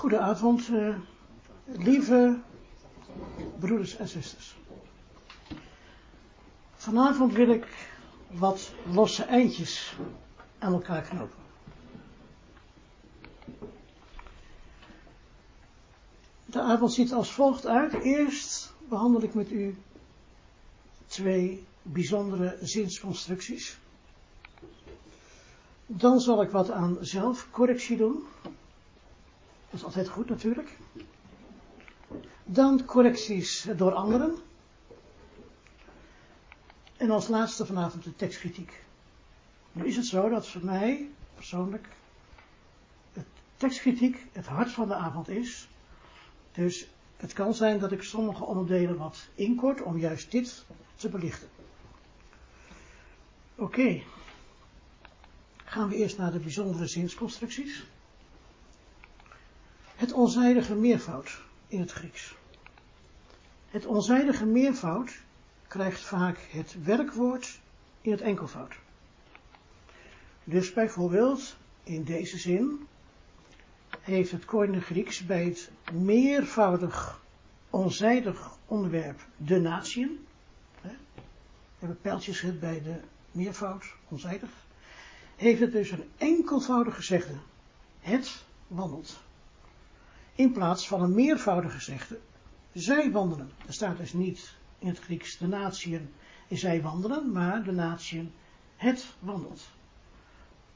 Goedenavond, uh, lieve broeders en zusters. Vanavond wil ik wat losse eindjes aan elkaar knopen. De avond ziet als volgt uit. Eerst behandel ik met u twee bijzondere zinsconstructies. Dan zal ik wat aan zelfcorrectie doen. Dat is altijd goed natuurlijk. Dan correcties door anderen. En als laatste vanavond de tekstkritiek. Nu is het zo dat voor mij persoonlijk het tekstkritiek het hart van de avond is. Dus het kan zijn dat ik sommige onderdelen wat inkort om juist dit te belichten. Oké. Gaan we eerst naar de bijzondere zinsconstructies. Het onzijdige meervoud in het Grieks. Het onzijdige meervoud krijgt vaak het werkwoord in het enkelvoud. Dus bijvoorbeeld in deze zin heeft het Koine Grieks bij het meervoudig onzijdig onderwerp de natieën. We hebben pijltjes gezet bij de meervoud, onzijdig. Heeft het dus een enkelvoudig gezegde. Het wandelt. In plaats van een meervoudig gezegde. Zij wandelen. Er staat dus niet in het Grieks de natieën zij wandelen, maar de natieën het wandelt.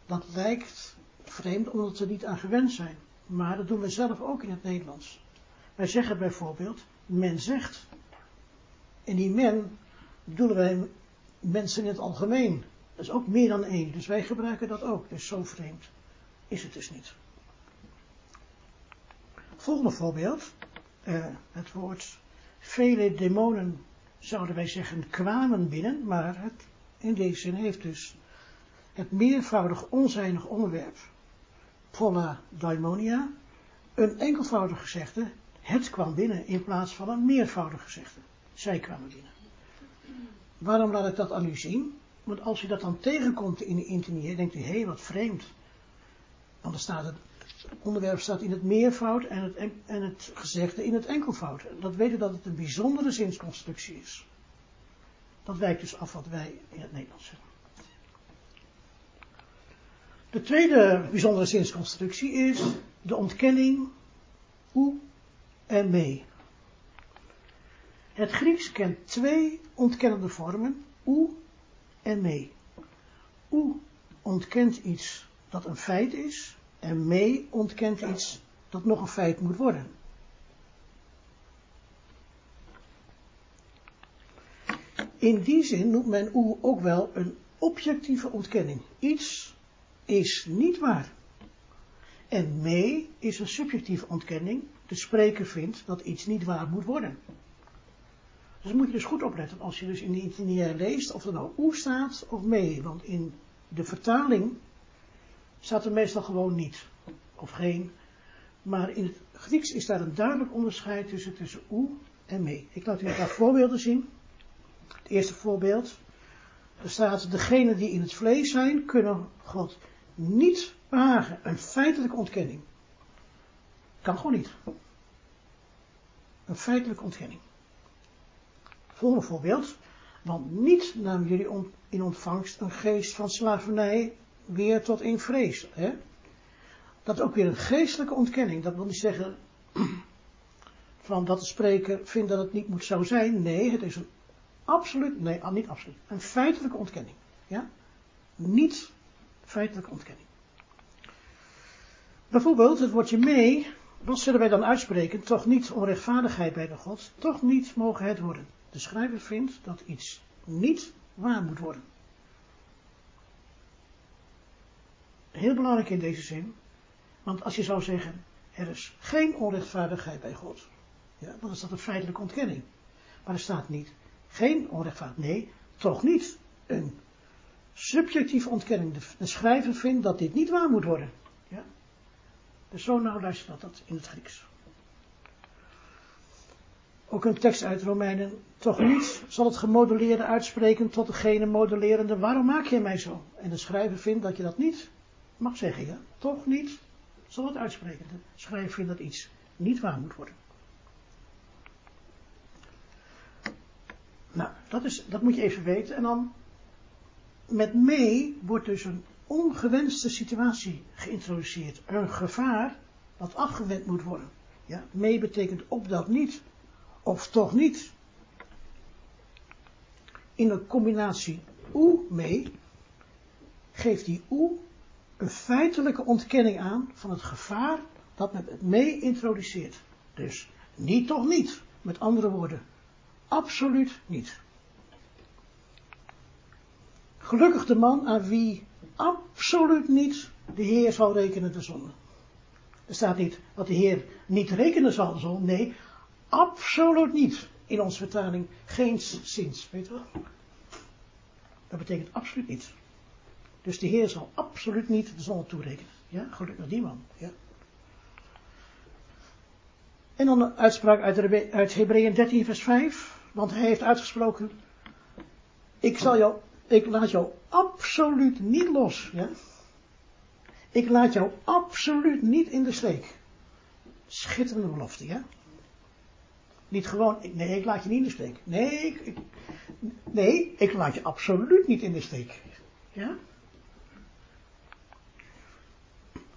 Dat lijkt vreemd omdat we niet aan gewend zijn. Maar dat doen we zelf ook in het Nederlands. Wij zeggen bijvoorbeeld, men zegt. En die men bedoelen wij mensen in het algemeen. Dat is ook meer dan één. Dus wij gebruiken dat ook. Dus zo vreemd is het dus niet. Volgende voorbeeld. Uh, het woord vele demonen zouden wij zeggen kwamen binnen. Maar het in deze zin heeft dus het meervoudig onzijnig onderwerp. Polla daimonia. Een enkelvoudig gezegde. Het kwam binnen in plaats van een meervoudig gezegde. Zij kwamen binnen. Waarom laat ik dat aan u zien? Want als u dat dan tegenkomt in de intimier, denkt u, hé, hey, wat vreemd. Want er staat het, onderwerp staat in het meervoud en het, en het gezegde in het enkelvoud. Dat weten dat het een bijzondere zinsconstructie is. Dat wijkt dus af wat wij in het Nederlands zeggen. De tweede bijzondere zinsconstructie is de ontkenning hoe en mee. Het Grieks kent twee ontkennende vormen, oe en mee. Oe ontkent iets dat een feit is en mee ontkent iets dat nog een feit moet worden. In die zin noemt men oe ook wel een objectieve ontkenning. Iets is niet waar. En mee is een subjectieve ontkenning. De spreker vindt dat iets niet waar moet worden. Dus moet je dus goed opletten als je dus in de itinéraire leest of er nou oe staat of mee. Want in de vertaling staat er meestal gewoon niet of geen. Maar in het Grieks is daar een duidelijk onderscheid tussen, tussen oe en mee. Ik laat u een paar voorbeelden zien. Het eerste voorbeeld. Er staat, degenen die in het vlees zijn, kunnen God niet behagen. Een feitelijke ontkenning. Kan gewoon niet. Een feitelijke ontkenning. Volgende voorbeeld. Want niet namen jullie in ontvangst een geest van slavernij weer tot in vrees. Hè? Dat is ook weer een geestelijke ontkenning. Dat wil niet zeggen van dat de spreker vindt dat het niet moet zo zijn. Nee, het is een absoluut, nee, ah, niet absoluut, een feitelijke ontkenning. Ja? Niet feitelijke ontkenning. Bijvoorbeeld het woordje mee, wat zullen wij dan uitspreken? Toch niet onrechtvaardigheid bij de God, toch niet mogen het worden. De schrijver vindt dat iets niet waar moet worden. Heel belangrijk in deze zin, want als je zou zeggen, er is geen onrechtvaardigheid bij God, ja, dan is dat een feitelijke ontkenning. Maar er staat niet, geen onrechtvaardigheid, nee, toch niet een subjectieve ontkenning. De, schrijver vindt dat dit niet waar moet worden. Ja? Dus zo nou luistert dat, in het Grieks. Ook een tekst uit Romeinen. Toch niet zal het gemodelleerde uitspreken tot degene modellerende. Waarom maak je mij zo? En de schrijver vindt dat je dat niet mag zeggen. Ja? Toch niet zal het uitspreken. De schrijver dat iets niet waar moet worden. Nou, dat, is, dat moet je even weten. En dan met mee wordt dus een ongewenste situatie geïntroduceerd. Een gevaar dat afgewend moet worden. Ja, mee betekent op dat niet. Of toch niet. In een combinatie oe mee geeft die oe een feitelijke ontkenning aan van het gevaar dat men het mee introduceert. Dus niet toch niet. Met andere woorden, absoluut niet. Gelukkig de man aan wie absoluut niet de Heer zal rekenen de zonde. Er staat niet dat de Heer niet rekenen zal de zonde. Nee, absoluut niet. In onze vertaling geen zins. Weet je wel? Dat betekent absoluut niet. Dus de Heer zal absoluut niet de zonde toerekenen. Ja, gelukkig die man. Ja. En dan een uitspraak uit, uit Hebreeën 13 vers 5. Want hij heeft uitgesproken. Ik zal jou ik laat jou absoluut niet los. Ja? Ik laat jou absoluut niet in de steek. Schitterende belofte, ja? Niet gewoon, nee, ik laat je niet in de steek. Nee, ik, nee, ik laat je absoluut niet in de steek. Ja?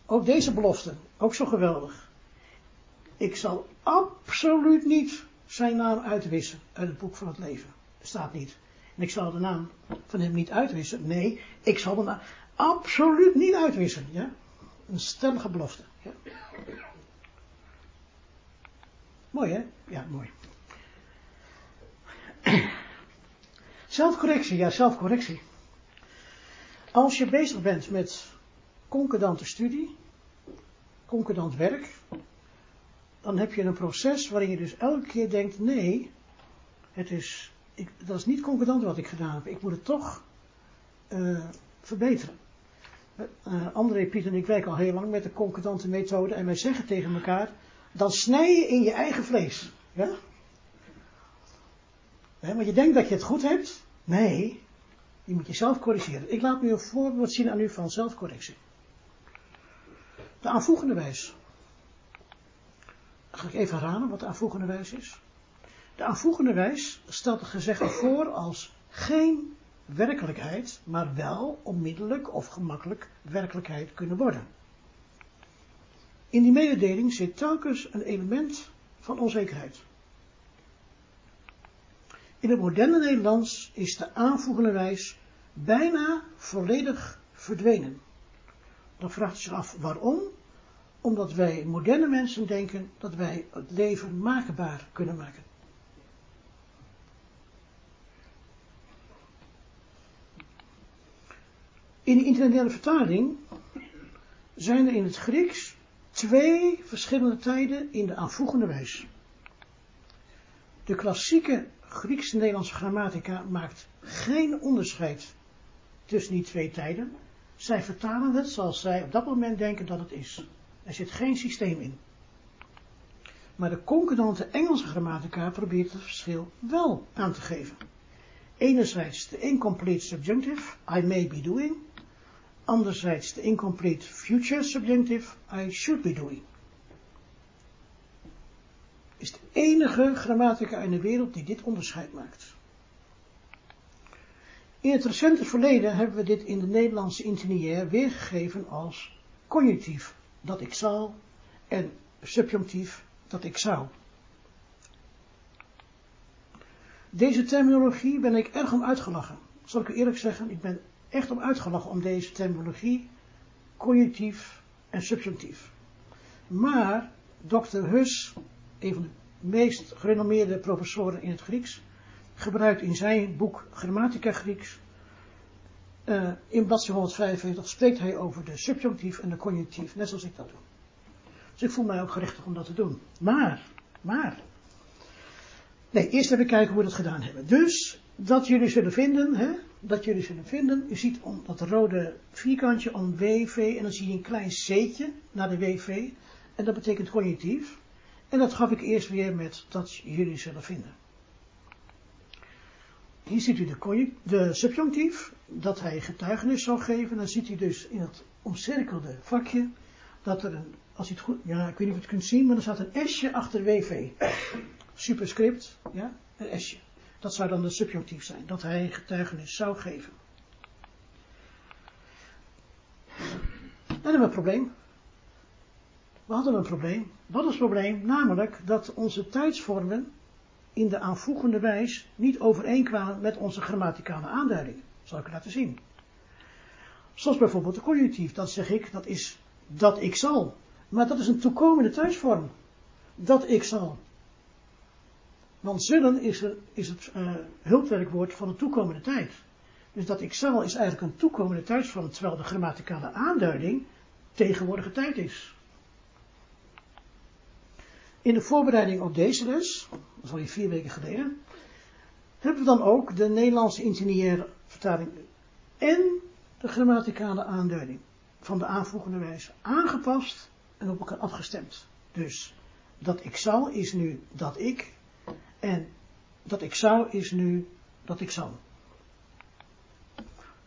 Ook deze belofte, ook zo geweldig. Ik zal absoluut niet zijn naam uitwissen uit het boek van het leven. staat niet. En ik zal de naam van hem niet uitwissen. Nee, ik zal de naam absoluut niet uitwissen. Ja? Een stellige belofte. Ja? Mooi hè? Ja, mooi. Zelfcorrectie, ja, zelfcorrectie. Als je bezig bent met concordante studie, concordant werk, dan heb je een proces waarin je dus elke keer denkt, nee, het is ik, dat is niet concordant wat ik gedaan heb. Ik moet het toch uh, verbeteren. Uh, André, Piet en ik werken al heel lang met de concordante methode en wij zeggen tegen elkaar, dan snij je in je eigen vlees. Ja? Want je denkt dat je het goed hebt. Nee, je moet jezelf corrigeren. Ik laat nu een voorbeeld zien aan u van zelfcorrectie. De aanvoegende wijs. Ga ik even herhalen wat de aanvoegende wijs is. De aanvoegende wijs stelt het gezegde voor als geen werkelijkheid, maar wel onmiddellijk of gemakkelijk werkelijkheid kunnen worden. In die mededeling zit telkens een element van onzekerheid. In het moderne Nederlands is de aanvoegende wijs bijna volledig verdwenen. Dan vraagt u zich af waarom? Omdat wij moderne mensen denken dat wij het leven maakbaar kunnen maken. In de internationale vertaling zijn er in het Grieks twee verschillende tijden in de aanvoegende wijs. De klassieke Grieks-Nederlandse grammatica maakt geen onderscheid tussen die twee tijden. Zij vertalen het zoals zij op dat moment denken dat het is. Er zit geen systeem in. Maar de concordante Engelse grammatica probeert het verschil wel aan te geven. Enerzijds de incomplete subjunctive, I may be doing, Anderzijds de incomplete future subjunctive, I should be doing. Is de enige grammatica in de wereld die dit onderscheid maakt. In het recente verleden hebben we dit in de Nederlandse interlineair weergegeven als conjunctief, dat ik zal, en subjunctief, dat ik zou. Deze terminologie ben ik erg om uitgelachen. Zal ik u eerlijk zeggen, ik ben echt om uitgelachen om deze terminologie, conjunctief en subjunctief. Maar Dr. Hus, een van de meest gerenommeerde professoren in het Grieks, gebruikt in zijn boek Grammatica Grieks, uh, in bladzijde 145 spreekt hij over de subjunctief en de conjunctief, net zoals ik dat doe. Dus ik voel mij ook gerechtig om dat te doen. Maar, maar, nee, eerst even kijken hoe we dat gedaan hebben. Dus, dat jullie zullen vinden, hè, dat jullie zullen vinden. U ziet om dat rode vierkantje om WV en dan zie je een klein C'tje naar de WV en dat betekent conjunctief. En dat gaf ik eerst weer met dat jullie zullen vinden. Hier ziet u de, de subjunctief, dat hij getuigenis zal geven. Dan ziet u dus in het omcirkelde vakje dat er een als je het goed, ja, ik weet niet of je het kunt zien, maar er staat een S'je achter WV. Superscript, ja, een S'je. Dat zou dan de subjunctief zijn, dat hij getuigenis zou geven. Dan hebben we een probleem. We hadden een probleem. Wat is het probleem? Namelijk dat onze tijdsvormen in de aanvoegende wijs niet overeenkwamen met onze grammaticale aanduiding. Zal ik het laten zien. Zoals bijvoorbeeld de conjunctief, dat zeg ik, dat is dat ik zal. Maar dat is een toekomende tijdsvorm. Dat ik zal. Want zullen is, is het uh, hulpwerkwoord van de toekomende tijd. Dus dat ik zal is eigenlijk een toekomende tijdsvorm, terwijl de grammaticale aanduiding tegenwoordige tijd is. In de voorbereiding op deze les, dat is al vier weken geleden, hebben we dan ook de Nederlandse interlineaire vertaling en de grammaticale aanduiding van de aanvoegende wijze aangepast en op elkaar afgestemd. Dus dat ik zal is nu dat ik en dat ik zou is nu dat ik zal.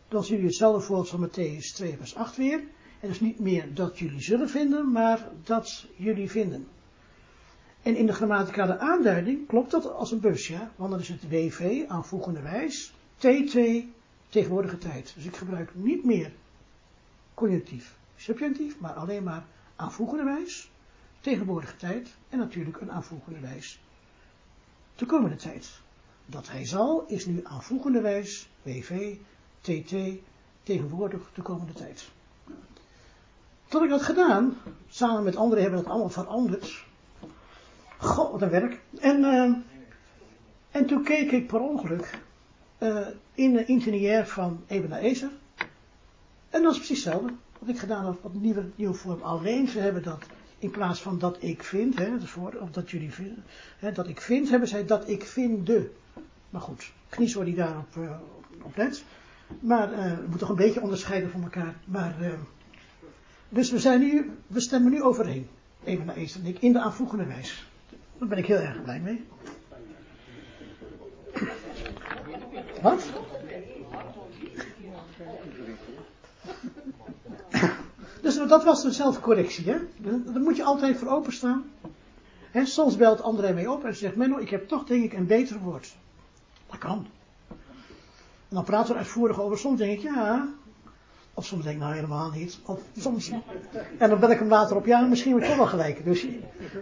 Dan zie je hetzelfde voorbeeld van Matthäus 2 vers 8 weer. En dus niet meer dat jullie zullen vinden, maar dat jullie vinden. En in de grammaticale aanduiding klopt dat als een bus, ja? Want dan is het WV, aanvoegende wijs, T2, tegenwoordige tijd. Dus ik gebruik niet meer conjunctief, subjunctief, maar alleen maar aanvoegende wijs, tegenwoordige tijd en natuurlijk een aanvoegende wijs, toekomende tijd. Dat hij zal is nu aanvoegende wijs, WV, TT, tegenwoordig toekomende tijd. Toen ik dat gedaan, samen met anderen hebben we dat allemaal veranderd. Goh, wat een werk. En, uh, en toen keek ik per ongeluk uh, in de internier van Eben Ezer. En dat is precies hetzelfde. Wat ik gedaan heb, wat nieuwe, nieuwe vorm. Alleen ze hebben dat, in plaats van dat ik vind, hè, of dat jullie vinden, hè, dat ik vind, hebben zij dat ik vinde. Maar goed, Knieshoor die daarop uh, op let. Maar uh, we moeten toch een beetje onderscheiden van elkaar. Maar, dus we zijn nu, we stemmen nu overeen. Even naar en ik, in de aanvoegende wijs. Daar ben ik heel erg blij mee. Wat? Dus dat was de zelfcorrectie, hè? Daar moet je altijd voor openstaan. He, soms belt André mee op en zegt, Menno, ik heb toch denk ik een beter woord. Dat kan. En dan praten we uitvoerig over. Soms denk ik, ja. Of soms denk ik, nou helemaal niet. Of soms. En dan ben ik hem later op, ja, misschien heb ik toch wel gelijk. Dus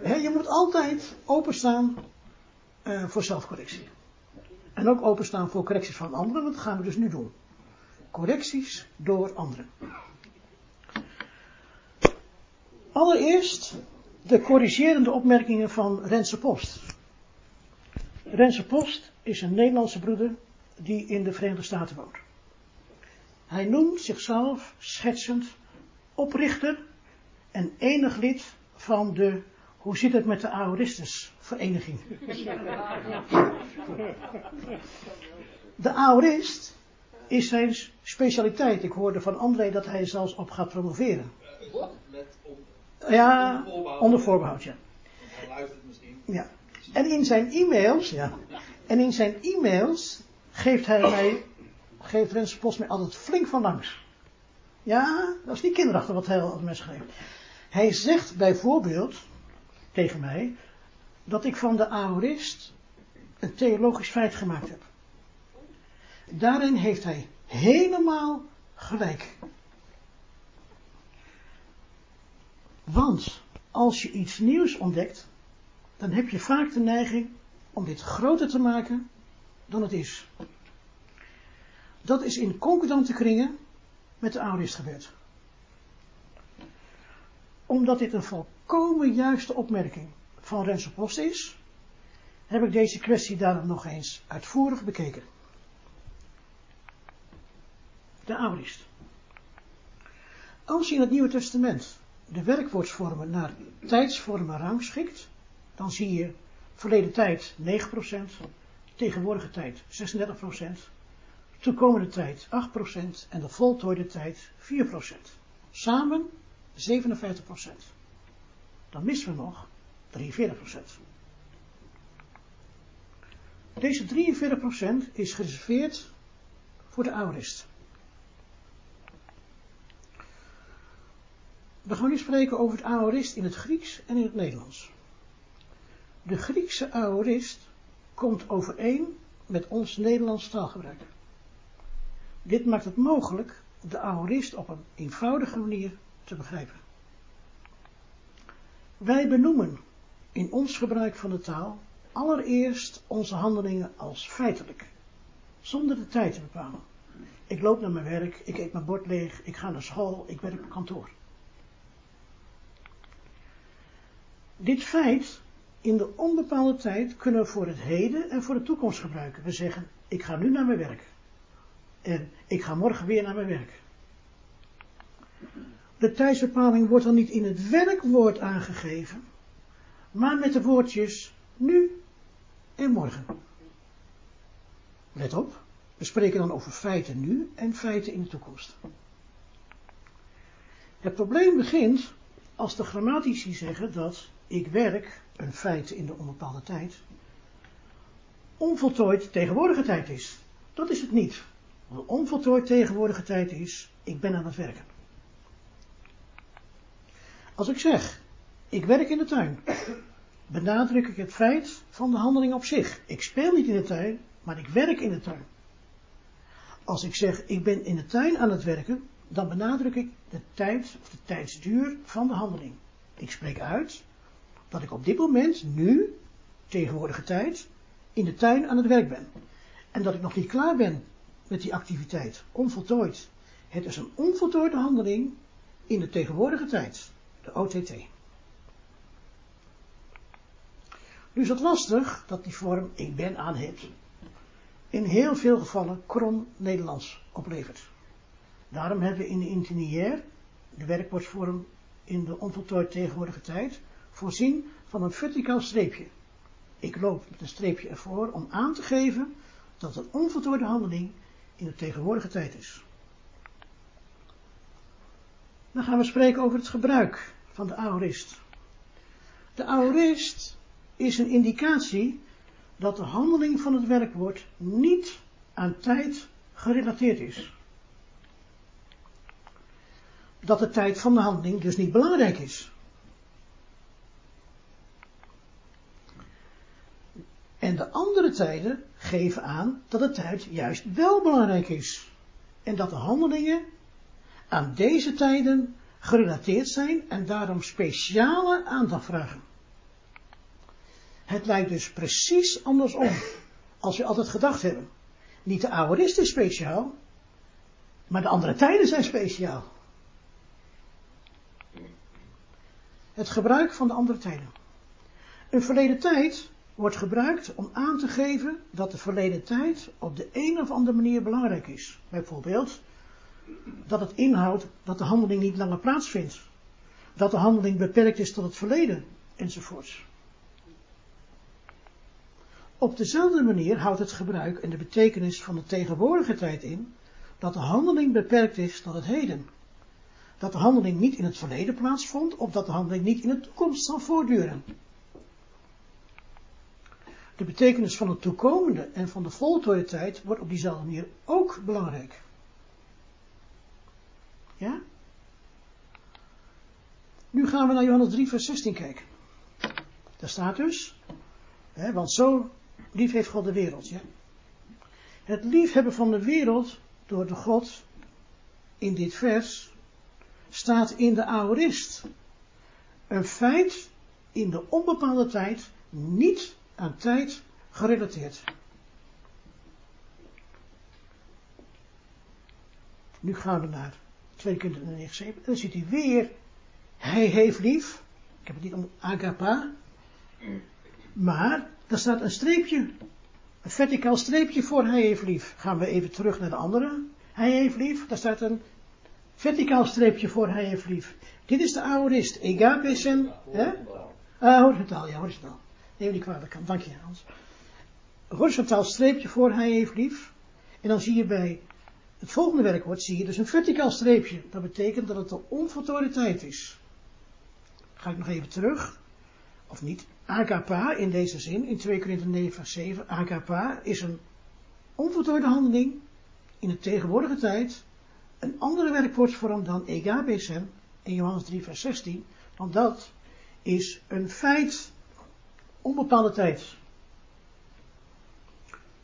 je moet altijd openstaan uh, voor zelfcorrectie. En ook openstaan voor correcties van anderen, want dat gaan we dus nu doen. Correcties door anderen. Allereerst de corrigerende opmerkingen van Rense Post. Rense Post is een Nederlandse broeder die in de Verenigde Staten woont. Hij noemt zichzelf schetsend oprichter en enig lid van de, hoe zit het met de Aoristus vereniging? De Aorist is zijn specialiteit. Ik hoorde van André dat hij zelfs op gaat promoveren. Ja, onder voorbehoud, ja. Hij luistert misschien. Ja. En in zijn e-mails, ja. En in zijn e-mails geeft hij mij, geeft Rens Post mij altijd flink van langs. Ja, dat is niet kinderachtig wat hij als mes schrijft. Hij zegt bijvoorbeeld tegen mij dat ik van de aorist een theologisch feit gemaakt heb. Daarin heeft hij helemaal gelijk. Want als je iets nieuws ontdekt, dan heb je vaak de neiging om dit groter te maken dan het is. Dat is in concordante kringen met de ouders gebeurd. Omdat dit een volkomen juiste opmerking van Renzo Post is, heb ik deze kwestie daarom nog eens uitvoerig bekeken. De ouders. Als je in het Nieuwe Testament de werkwoordsvormen naar tijdsvormen rangschikt, dan zie je verleden tijd 9%, tegenwoordige tijd 36%, toekomende tijd 8% en de voltooide tijd 4%. Samen 57%. Dan missen we nog 43%. Deze 43% is gereserveerd voor de aorist. We gaan nu spreken over het aorist in het Grieks en in het Nederlands. De Griekse aorist komt overeen met ons Nederlands taalgebruik. Dit maakt het mogelijk de aorist op een eenvoudige manier te begrijpen. Wij benoemen in ons gebruik van de taal allereerst onze handelingen als feitelijk, zonder de tijd te bepalen. Ik loop naar mijn werk, ik eet mijn bord leeg, ik ga naar school, ik werk op kantoor. Dit feit in de onbepaalde tijd kunnen we voor het heden en voor de toekomst gebruiken. We zeggen, ik ga nu naar mijn werk. En ik ga morgen weer naar mijn werk. De tijdsbepaling wordt dan niet in het werkwoord aangegeven, maar met de woordjes nu en morgen. Let op, we spreken dan over feiten nu en feiten in de toekomst. Het probleem begint als de grammatici zeggen dat ik werk, een feit in de onbepaalde tijd, onvoltooid tegenwoordige tijd is. Dat is het niet. Wat onvoltooid tegenwoordige tijd is, ik ben aan het werken. Als ik zeg, ik werk in de tuin, benadruk ik het feit van de handeling op zich. Ik speel niet in de tuin, maar ik werk in de tuin. Als ik zeg, ik ben in de tuin aan het werken, dan benadruk ik de tijd of de tijdsduur van de handeling. Ik spreek uit dat ik op dit moment, nu, tegenwoordige tijd, in de tuin aan het werk ben. En dat ik nog niet klaar ben met die activiteit, onvoltooid. Het is een onvoltooide handeling in de tegenwoordige tijd, de OTT. Nu is het lastig dat die vorm ik ben aan het in heel veel gevallen krom Nederlands oplevert. Daarom hebben we in de interniair, de werkwoordsvorm in de onvoltooid tegenwoordige tijd, voorzien van een verticaal streepje. Ik loop met een streepje ervoor om aan te geven dat een onvoltooide handeling in de tegenwoordige tijd is. Dan gaan we spreken over het gebruik van de aorist. De aorist is een indicatie dat de handeling van het werkwoord niet aan tijd gerelateerd is. Dat de tijd van de handeling dus niet belangrijk is. En de andere tijden geven aan dat de tijd juist wel belangrijk is. En dat de handelingen aan deze tijden gerelateerd zijn en daarom speciale aandacht vragen. Het lijkt dus precies andersom als we altijd gedacht hebben. Niet de aorist is speciaal, maar de andere tijden zijn speciaal. Het gebruik van de andere tijden. Een verleden tijd wordt gebruikt om aan te geven dat de verleden tijd op de een of andere manier belangrijk is. Bijvoorbeeld dat het inhoudt dat de handeling niet langer plaatsvindt. Dat de handeling beperkt is tot het verleden, enzovoorts. Op dezelfde manier houdt het gebruik en de betekenis van de tegenwoordige tijd in dat de handeling beperkt is tot het heden. Dat de handeling niet in het verleden plaatsvond, of dat de handeling niet in de toekomst zal voortduren. De betekenis van de toekomende en van de voltooide tijd wordt op diezelfde manier ook belangrijk. Ja? Nu gaan we naar Johannes 3, vers 16 kijken. Daar staat dus, hè, want zo lief heeft God de wereld. Ja? Het liefhebben van de wereld door de God in dit vers staat in de aorist. Een feit in de onbepaalde tijd niet aan tijd gerelateerd. Nu gaan we naar 2 Korinther 9, 7. Dan ziet hij weer, hij heeft lief. Ik heb het niet om agapa. Maar, daar staat een streepje. Een verticaal streepje voor hij heeft lief. Gaan we even terug naar de andere. Hij heeft lief. Daar staat een verticaal streepje voor hij heeft lief. Dit is de aorist. Egapesen. Ah, horizontaal, ja, horizontaal. Neem die kwalijk kan. Dank je, Hans. Horizontaal streepje voor hij heeft lief. En dan zie je bij het volgende werkwoord, zie je dus een verticaal streepje. Dat betekent dat het de onvoltooide tijd is. Ga ik nog even terug. Of niet. Agapa in deze zin, in 2 Korinther 9 vers 7. Agapa is een onvoltooide handeling in de tegenwoordige tijd. Een andere werkwoordsvorm dan egabesen. in Johannes 3, vers 16, want dat is een feit, onbepaalde tijd.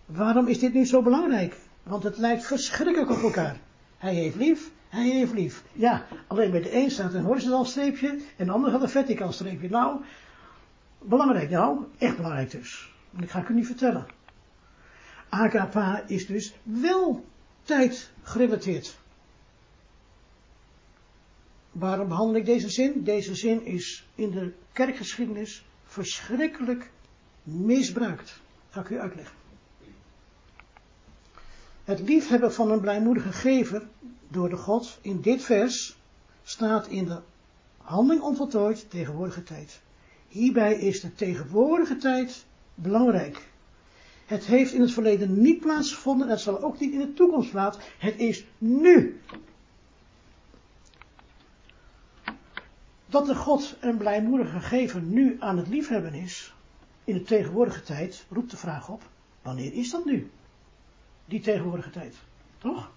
Waarom is dit nu zo belangrijk? Want het lijkt verschrikkelijk op elkaar. Hij heeft lief, hij heeft lief. Ja, alleen bij de een staat een horizontaal streepje en de ander gaat een verticaal streepje. Nou, belangrijk nou, echt belangrijk dus. Ik ga het u niet vertellen. Agapa is dus wel tijd gerelateerd. Waarom behandel ik deze zin? Deze zin is in de kerkgeschiedenis verschrikkelijk misbruikt. Ga ik u uitleggen. Het liefhebben van een blijmoedige gever door de God in dit vers staat in de handeling onvoltooid tegenwoordige tijd. Hierbij is de tegenwoordige tijd belangrijk. Het heeft in het verleden niet plaatsgevonden en het zal ook niet in de toekomst plaats. Het is nu. Dat de God een blijmoedige gever nu aan het liefhebben is, in de tegenwoordige tijd, roept de vraag op, wanneer is dat nu? Die tegenwoordige tijd. Toch?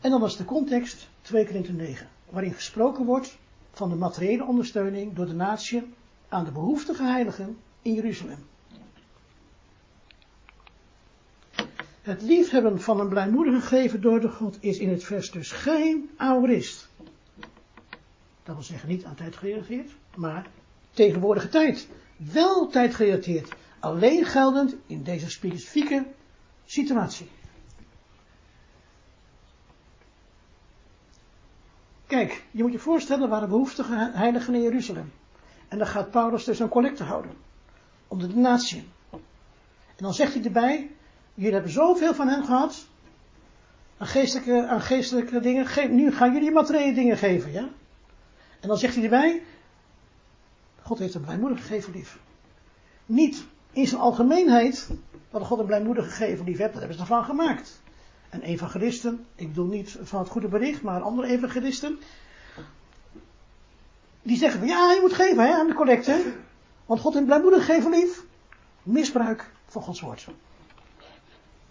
En dan was de context 2 Korinther 9, waarin gesproken wordt van de materiële ondersteuning door de natie aan de behoeftige heiligen in Jeruzalem. Het liefhebben van een blijmoedige geven door de God is in het vers dus geen aorist. Dat wil zeggen niet aan tijd gerelateerd, maar tegenwoordige tijd. Wel tijd gerelateerd. Alleen geldend in deze specifieke situatie. Kijk, je moet je voorstellen waar de behoeftige heiligen in Jeruzalem. En dan gaat Paulus dus een collecte houden. Onder de natie. En dan zegt hij erbij, jullie hebben zoveel van hen gehad. Aan geestelijke, aan geestelijke dingen. nu gaan jullie materiële dingen geven, ja? En dan zegt hij erbij, God heeft een blijmoedig gegeven lief. Niet in zijn algemeenheid, wat God een blijmoedige gegeven lief hebt, dat hebben ze ervan gemaakt. En evangelisten, ik bedoel niet van het goede bericht, maar andere evangelisten, die zeggen van ja, je moet geven hè, aan de collecte, want God heeft blijmoedig gegeven lief. Misbruik van Gods woord.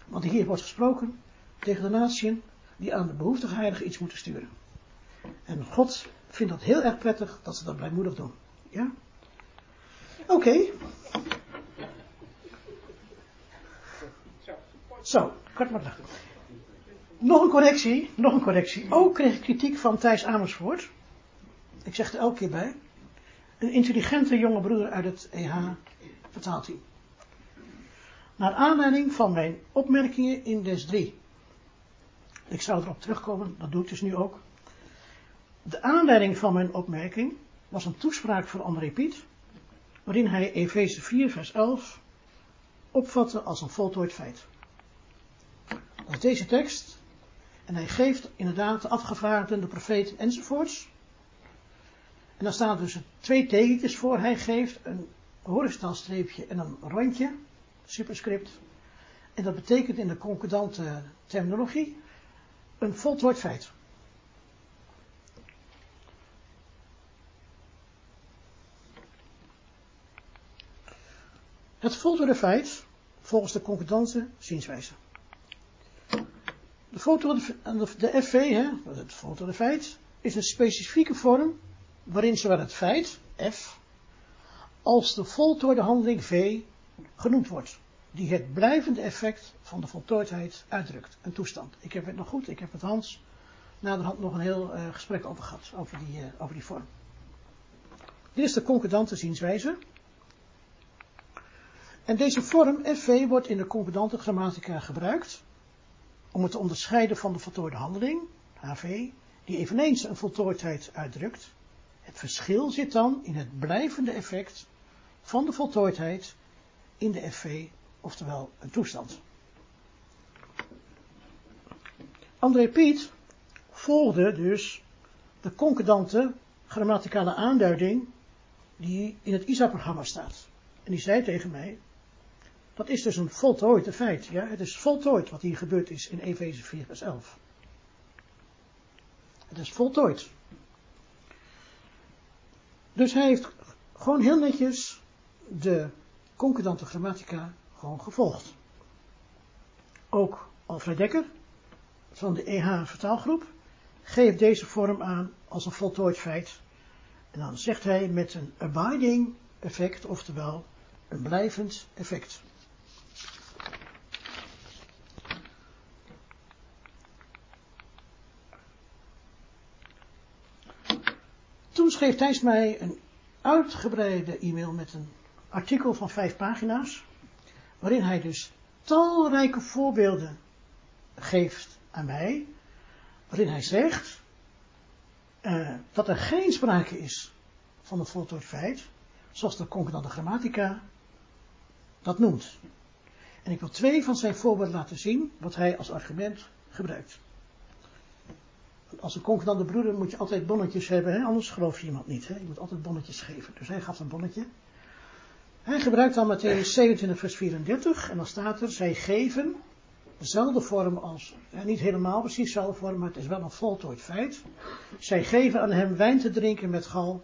Want hier wordt gesproken tegen de natie die aan de behoeftige iets moeten sturen. En God vindt dat heel erg prettig dat ze dat blijmoedig doen. Ja? Oké. Zo, kort maar lachen. Nog een correctie, nog een correctie. Ook kreeg ik kritiek van Thijs Amersfoort. Ik zeg er elke keer bij. Een intelligente jonge broeder uit het EH vertaalteam. Naar aanleiding van mijn opmerkingen in des 3. Ik zou erop terugkomen, dat doe ik dus nu ook. De aanleiding van mijn opmerking was een toespraak van André Piet, waarin hij Efeze 4, vers 11 opvatte als een voltooid feit. Dat is deze tekst. En hij geeft inderdaad de afgevaardigden, de profeten enzovoorts. En dan staan dus twee tekentjes voor. Hij geeft een horizontaal streepje en een rondje, superscript. En dat betekent in de concordante terminologie een voltooid feit. Het voltooide feit, volgens de concordante zienswijze. De, foto, de FV, hè, het voltooide feit, is een specifieke vorm waarin zowel het feit, F, als de voltooide handeling V genoemd wordt. Die het blijvende effect van de voltooidheid uitdrukt. Een toestand. Ik heb het nog goed, ik heb het Hans naderhand nog een heel uh, gesprek over gehad, over die, uh, over die vorm. Dit is de concordante zienswijze. En deze vorm FV wordt in de concordante grammatica gebruikt om het te onderscheiden van de voltooide handeling, HV, die eveneens een voltooidheid uitdrukt. Het verschil zit dan in het blijvende effect van de voltooidheid in de FV, oftewel een toestand. André Piet volgde dus de concordante grammaticale aanduiding die in het ISA-programma staat. En die zei tegen mij, dat is dus een voltooid feit. Ja? Het is voltooid wat hier gebeurd is in Efeze 4 vers 11. Het is voltooid. Dus hij heeft gewoon heel netjes de concordante grammatica gewoon gevolgd. Ook Alfred Dekker van de EH vertaalgroep geeft deze vorm aan als een voltooid feit. En dan zegt hij met een abiding effect, oftewel een blijvend effect. Schreef Thijs mij een uitgebreide e-mail met een artikel van vijf pagina's, waarin hij dus talrijke voorbeelden geeft aan mij, waarin hij zegt uh, dat er geen sprake is van een voltooid feit, zoals de concordante grammatica dat noemt. En ik wil twee van zijn voorbeelden laten zien, wat hij als argument gebruikt. Als een concordante broeder moet je altijd bonnetjes hebben, hè? anders geloof je iemand niet. Hè? Je moet altijd bonnetjes geven. Dus hij gaf een bonnetje. Hij gebruikt dan Matthäus 27 vers 34 en dan staat er, zij geven dezelfde vorm als, ja, niet helemaal precies dezelfde vorm, maar het is wel een voltooid feit. Zij geven aan hem wijn te drinken met gal,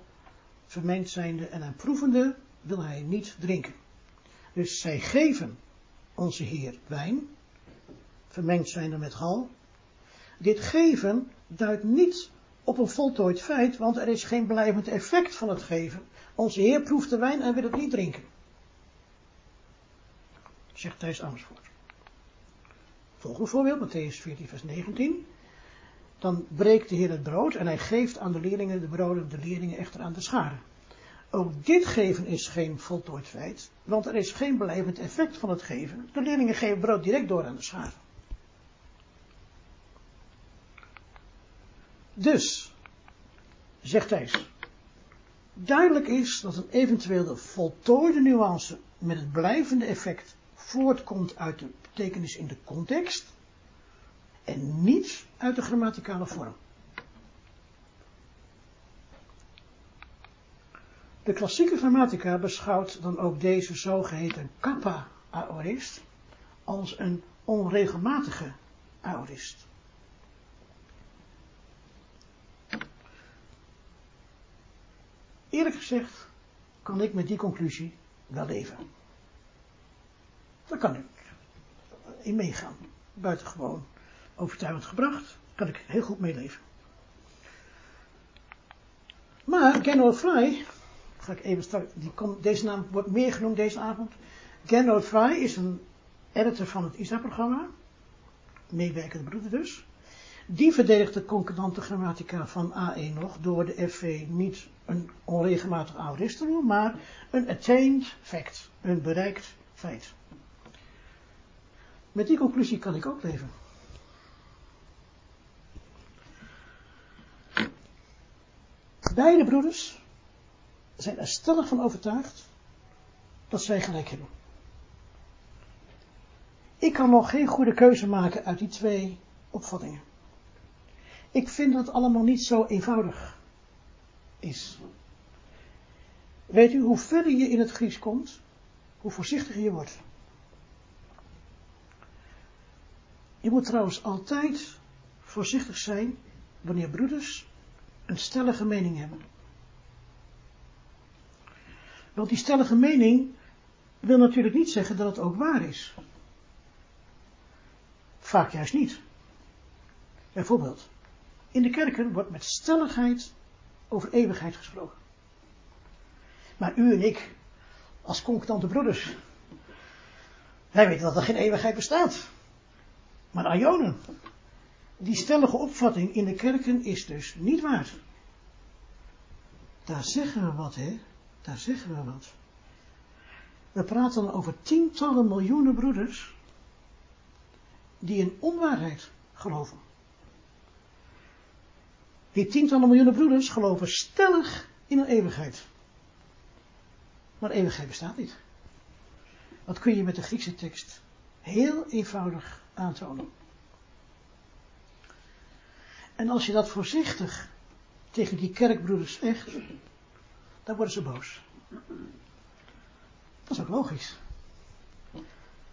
vermengd zijnde en aan proevende wil hij niet drinken. Dus zij geven onze Heer wijn, vermengd zijnde met gal. Dit geven duidt niet op een voltooid feit, want er is geen blijvend effect van het geven. Onze Heer proeft de wijn en wil het niet drinken. Zegt Thijs Amersfoort. Volgende voorbeeld, Matthäus 14, vers 19. Dan breekt de Heer het brood en hij geeft aan de leerlingen de broden, de leerlingen echter aan de scharen. Ook dit geven is geen voltooid feit, want er is geen blijvend effect van het geven. De leerlingen geven brood direct door aan de scharen. Dus, zegt Thijs, duidelijk is dat een eventuele voltooide nuance met het blijvende effect voortkomt uit de betekenis in de context en niet uit de grammaticale vorm. De klassieke grammatica beschouwt dan ook deze zogeheten kappa aorist als een onregelmatige aorist. Eerlijk gezegd kan ik met die conclusie wel leven. Daar kan ik in meegaan. Buitengewoon overtuigend gebracht, kan ik heel goed meeleven. Maar Gernot Fry, ga ik even straks, die komt, deze naam wordt meer genoemd deze avond. Gernot Fry is een editor van het ISA-programma, meewerkende broeder dus. Die verdedigt de concordante grammatica van A1 nog door de FV niet een onregelmatig aorist te noemen, maar een attained fact, een bereikt feit. Met die conclusie kan ik ook leven. Beide broeders zijn er stellig van overtuigd dat zij gelijk hebben. Ik kan nog geen goede keuze maken uit die twee opvattingen. Ik vind dat allemaal niet zo eenvoudig is. Weet u, hoe verder je in het Grieks komt, hoe voorzichtiger je wordt. Je moet trouwens altijd voorzichtig zijn wanneer broeders een stellige mening hebben. Want die stellige mening wil natuurlijk niet zeggen dat het ook waar is. Vaak juist niet. Bijvoorbeeld, in de kerken wordt met stelligheid over eeuwigheid gesproken. Maar u en ik, als concordante broeders, wij weten dat er geen eeuwigheid bestaat. Maar Ajonen, die stellige opvatting in de kerken is dus niet waar. Daar zeggen we wat, hè? Daar zeggen we wat. We praten over tientallen miljoenen broeders die in onwaarheid geloven. Die tientallen miljoenen broeders geloven stellig in een eeuwigheid. Maar eeuwigheid bestaat niet. Dat kun je met de Griekse tekst heel eenvoudig aantonen. En als je dat voorzichtig tegen die kerkbroeders zegt, dan worden ze boos. Dat is ook logisch.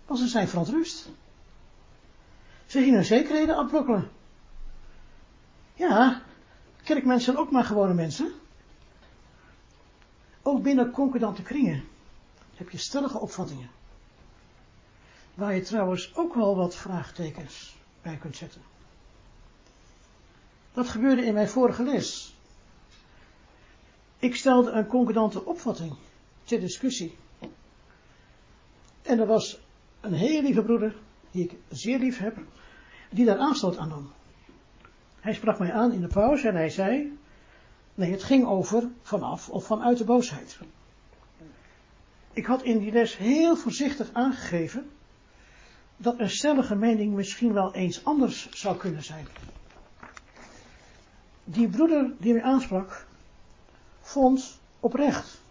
Want ze zijn verontrust. Ze zien hun zekerheden afbrokkelen. Ja, kerkmensen ook maar gewone mensen. Ook binnen concordante kringen heb je stellige opvattingen. Waar je trouwens ook wel wat vraagtekens bij kunt zetten. Dat gebeurde in mijn vorige les. Ik stelde een concordante opvatting ter discussie. En er was een heel lieve broeder, die ik zeer lief heb, die daar aanstoot aan nam. Hij sprak mij aan in de pauze en hij zei, nee, het ging over vanaf of vanuit de boosheid. Ik had in die les heel voorzichtig aangegeven dat een stellige mening misschien wel eens anders zou kunnen zijn. Die broeder die mij aansprak, vond oprecht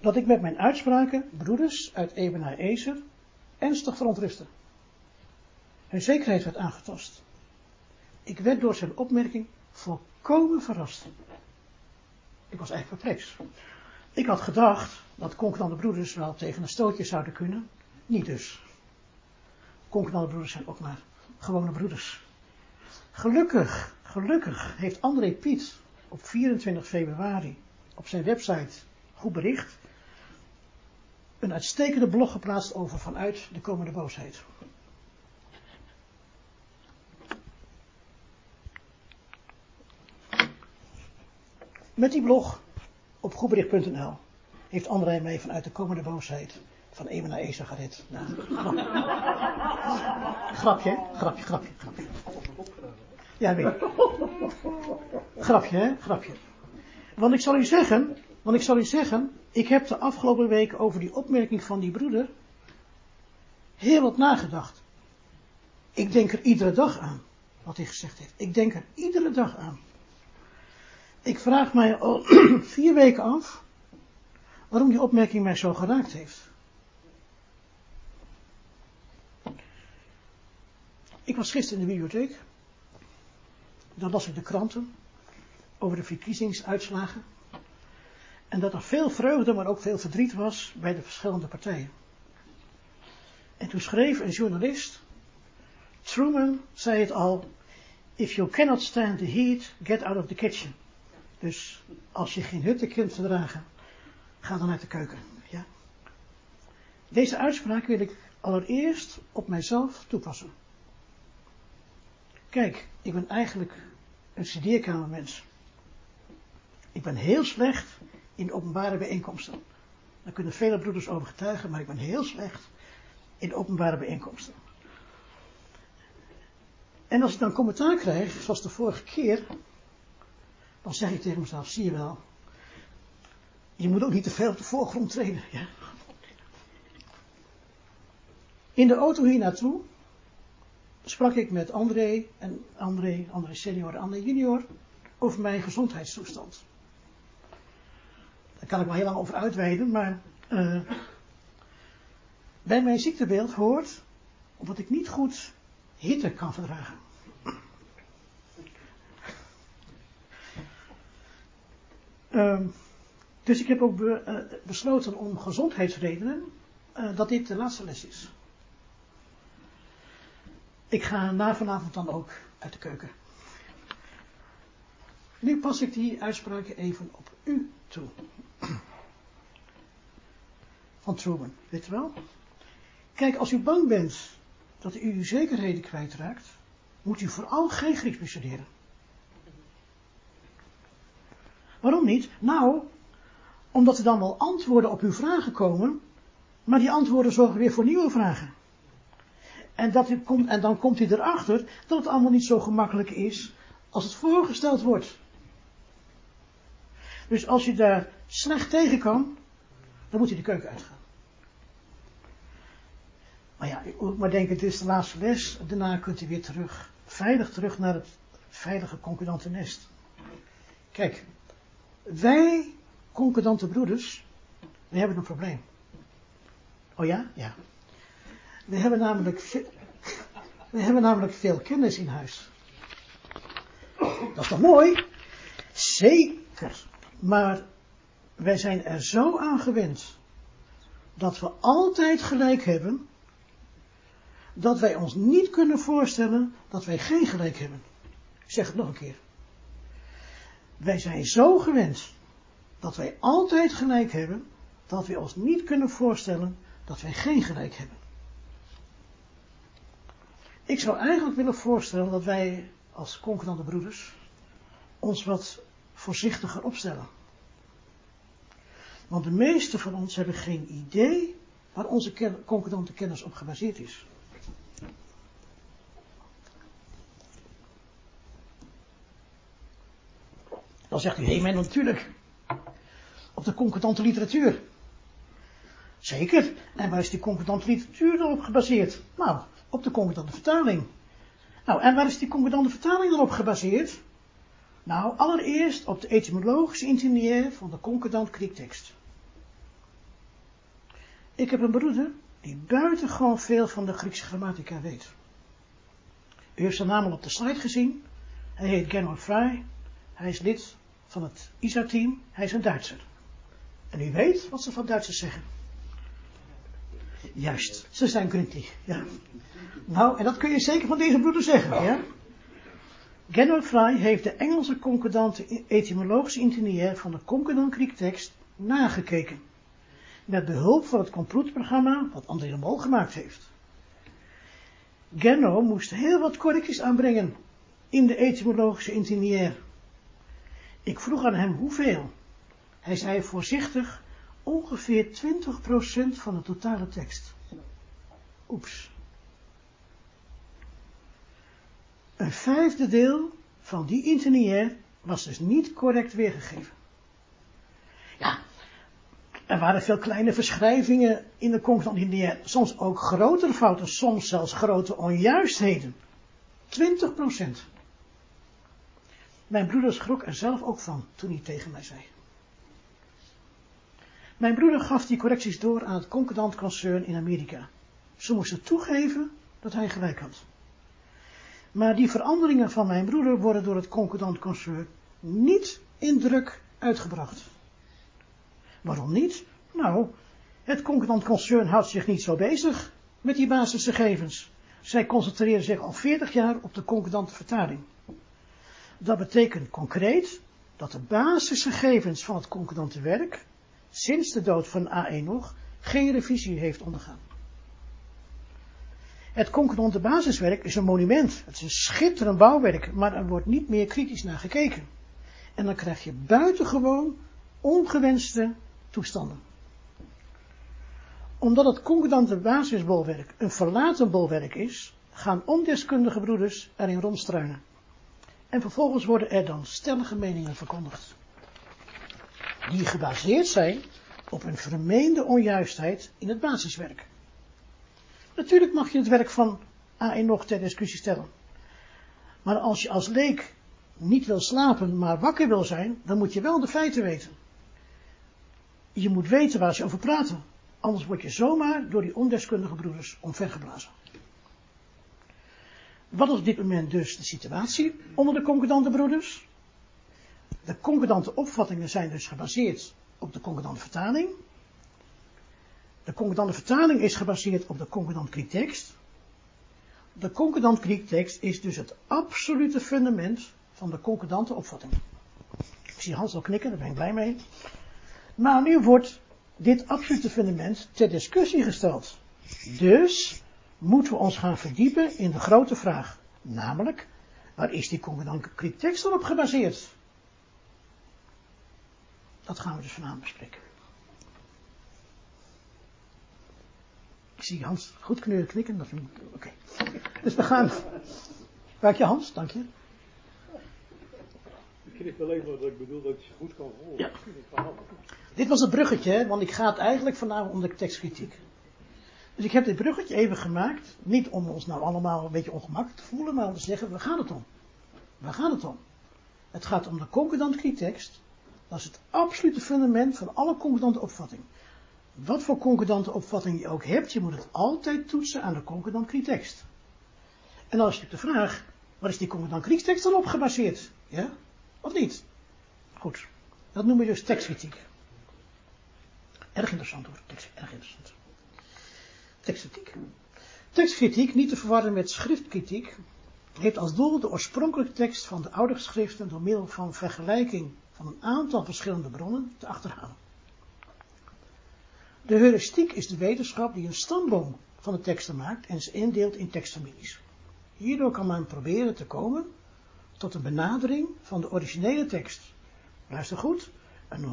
dat ik met mijn uitspraken broeders uit Ebenaar Ezer ernstig verontrustte. Hun zekerheid werd aangetast. Ik werd door zijn opmerking volkomen verrast. Ik was echt perplex. Ik had gedacht dat concordante broeders wel tegen een stootje zouden kunnen. Niet dus. Concordante broeders zijn ook maar gewone broeders. Gelukkig, gelukkig heeft André Piet op 24 februari op zijn website Goed Bericht een uitstekende blog geplaatst over vanuit de komende boosheid. Met die blog op goedbericht.nl heeft André mij vanuit de komende boosheid van Emen naar gered. Nou, grapje, grapje, grapje, grapje. Ja, weet Grapje, hè? Grapje. Want ik zal u zeggen, want ik zal u zeggen, ik heb de afgelopen week over die opmerking van die broeder heel wat nagedacht. Ik denk er iedere dag aan, wat hij gezegd heeft. Ik denk er iedere dag aan. Ik vraag mij al vier weken af waarom die opmerking mij zo geraakt heeft. Ik was gisteren in de bibliotheek. Dan las ik de kranten over de verkiezingsuitslagen. En dat er veel vreugde, maar ook veel verdriet was bij de verschillende partijen. En toen schreef een journalist, Truman zei het al, if you cannot stand the heat, get out of the kitchen. Dus als je geen hitte kunt verdragen, ga dan uit de keuken. Ja? Deze uitspraak wil ik allereerst op mijzelf toepassen. Kijk, ik ben eigenlijk een studeerkamermens. Ik ben heel slecht in openbare bijeenkomsten. Daar kunnen vele broeders over getuigen, maar ik ben heel slecht in openbare bijeenkomsten. En als ik dan commentaar krijg, zoals de vorige keer, dan zeg ik tegen mezelf, zie je wel, je moet ook niet te veel op de voorgrond treden. Ja. In de auto hier naartoe sprak ik met André en André, André senior en André junior over mijn gezondheidstoestand. Daar kan ik wel heel lang over uitweiden, maar uh, bij mijn ziektebeeld hoort omdat ik niet goed hitte kan verdragen. Uh, dus ik heb ook be, uh, besloten om gezondheidsredenen uh, dat dit de laatste les is. Ik ga na vanavond dan ook uit de keuken. Nu pas ik die uitspraak even op u toe. Van Truman, weet je wel? Kijk, als u bang bent dat u uw zekerheden kwijtraakt, moet u vooral geen Grieks bestuderen. Waarom niet? Nou, omdat er dan wel antwoorden op uw vragen komen, maar die antwoorden zorgen weer voor nieuwe vragen. En, dat u komt, en dan komt u erachter dat het allemaal niet zo gemakkelijk is als het voorgesteld wordt. Dus als u daar slecht tegen kan, dan moet u de keuken uitgaan. Maar ja, u moet maar denken, het is de laatste les. Daarna kunt u weer terug, veilig terug naar het veilige concordante nest. Kijk, wij concordante broeders, we hebben een probleem. Oh ja? Ja. We hebben namelijk, veel, we hebben namelijk veel kennis in huis. Dat is toch mooi? Zeker. Maar wij zijn er zo aan gewend dat we altijd gelijk hebben, dat wij ons niet kunnen voorstellen dat wij geen gelijk hebben. Ik zeg het nog een keer. Wij zijn zo gewend dat wij altijd gelijk hebben, dat we ons niet kunnen voorstellen dat wij geen gelijk hebben. Ik zou eigenlijk willen voorstellen dat wij als concordante broeders ons wat voorzichtiger opstellen. Want de meeste van ons hebben geen idee waar onze concordante kennis op gebaseerd is. Dan zegt u, hé, hey, natuurlijk, op de concordante literatuur. Zeker, en waar is die concordante literatuur dan op gebaseerd? Nou, op de concordante vertaling. Nou, en waar is die concordante vertaling dan op gebaseerd? Nou, allereerst op de etymologische interlineair van de concordant Griektekst. Ik heb een broeder die buitengewoon veel van de Griekse grammatica weet. U heeft zijn naam al op de slide gezien. Hij heet Gernot Fry. Hij is lid van het ISA-team. Hij is een Duitser. En u weet wat ze van Duitsers zeggen. Juist, ze zijn gründlich. Ja. Nou, en dat kun je zeker van deze broeder zeggen. Ja? Gernot Fry heeft de Engelse concordante etymologische interlineair van de concordant Griektekst nagekeken met behulp van het computerprogramma wat André de Mol gemaakt heeft. Genno moest heel wat correcties aanbrengen in de etymologische interlineair. Ik vroeg aan hem hoeveel. Hij zei voorzichtig ongeveer 20% van de totale tekst. Oeps. Een vijfde deel van die interlineair was dus niet correct weergegeven. Ja, er waren veel kleine verschrijvingen in de concordant Soms ook grotere fouten, soms zelfs grote onjuistheden. 20 procent. Mijn broeder schrok er zelf ook van toen hij tegen mij zei. Mijn broeder gaf die correcties door aan het concordant concern in Amerika. Ze moesten toegeven dat hij gelijk had. Maar die veranderingen van mijn broeder worden door het concordant concern niet in druk uitgebracht. Waarom niet? Nou, het concordant concern houdt zich niet zo bezig met die basisgegevens. Zij concentreren zich al 40 jaar op de concordante vertaling. Dat betekent concreet dat de basisgegevens van het concordante werk sinds de dood van A1 nog geen revisie heeft ondergaan. Het concordante basiswerk is een monument. Het is een schitterend bouwwerk, maar er wordt niet meer kritisch naar gekeken. En dan krijg je buitengewoon ongewenste toestanden. Omdat het concordante basisbolwerk een verlaten bolwerk is, gaan ondeskundige broeders erin rondstruinen. En vervolgens worden er dan stellige meningen verkondigd. Die gebaseerd zijn op een vermeende onjuistheid in het basiswerk. Natuurlijk mag je het werk van A1 nog ter discussie stellen. Maar als je als leek niet wil slapen, maar wakker wil zijn, dan moet je wel de feiten weten. Je moet weten waar ze over praten. Anders word je zomaar door die ondeskundige broeders omvergeblazen. Wat is op dit moment dus de situatie onder de concordante broeders? De concordante opvattingen zijn dus gebaseerd op de concordante vertaling. De concordante vertaling is gebaseerd op de concordant Griektekst. De concordant Griektekst is dus het absolute fundament van de concordante opvatting. Ik zie Hans al knikken, daar ben ik blij mee. Maar nu wordt dit absolute fundament ter discussie gesteld. Dus moeten we ons gaan verdiepen in de grote vraag. Namelijk, waar is die concordant tekst dan op gebaseerd? Dat gaan we dus vanavond bespreken. Ik zie Hans goed knikken. Dat Oké. Dus we gaan. Dank je Hans, dank je knikt alleen maar dat ik bedoel dat je goed kan volgen. Ja. Dit was het bruggetje, want ik ga het eigenlijk vanavond om de tekstkritiek. Dus ik heb dit bruggetje even gemaakt, niet om ons nou allemaal een beetje ongemakkelijk te voelen, maar om te zeggen, waar gaat het om? Waar gaat het om? Het gaat om de concordant tekst. Dat is het absolute fundament van alle concordante opvatting. Wat voor concordante opvatting je ook hebt, je moet het altijd toetsen aan de concordant tekst. En dan is natuurlijk de vraag, waar is die concordant tekst dan op gebaseerd? Ja? Of niet? Goed. Dat noemen we dus tekstkritiek. Erg interessant hoor. Tekst, erg interessant. Tekstkritiek. Tekstkritiek, niet te verwarren met schriftkritiek, heeft als doel de oorspronkelijke tekst van de oude geschriften door middel van vergelijking van een aantal verschillende bronnen te achterhalen. De heuristiek is de wetenschap die een stamboom van de teksten maakt en ze indeelt in tekstfamilies. Hierdoor kan men proberen te komen tot een benadering van de originele tekst. Luister goed, een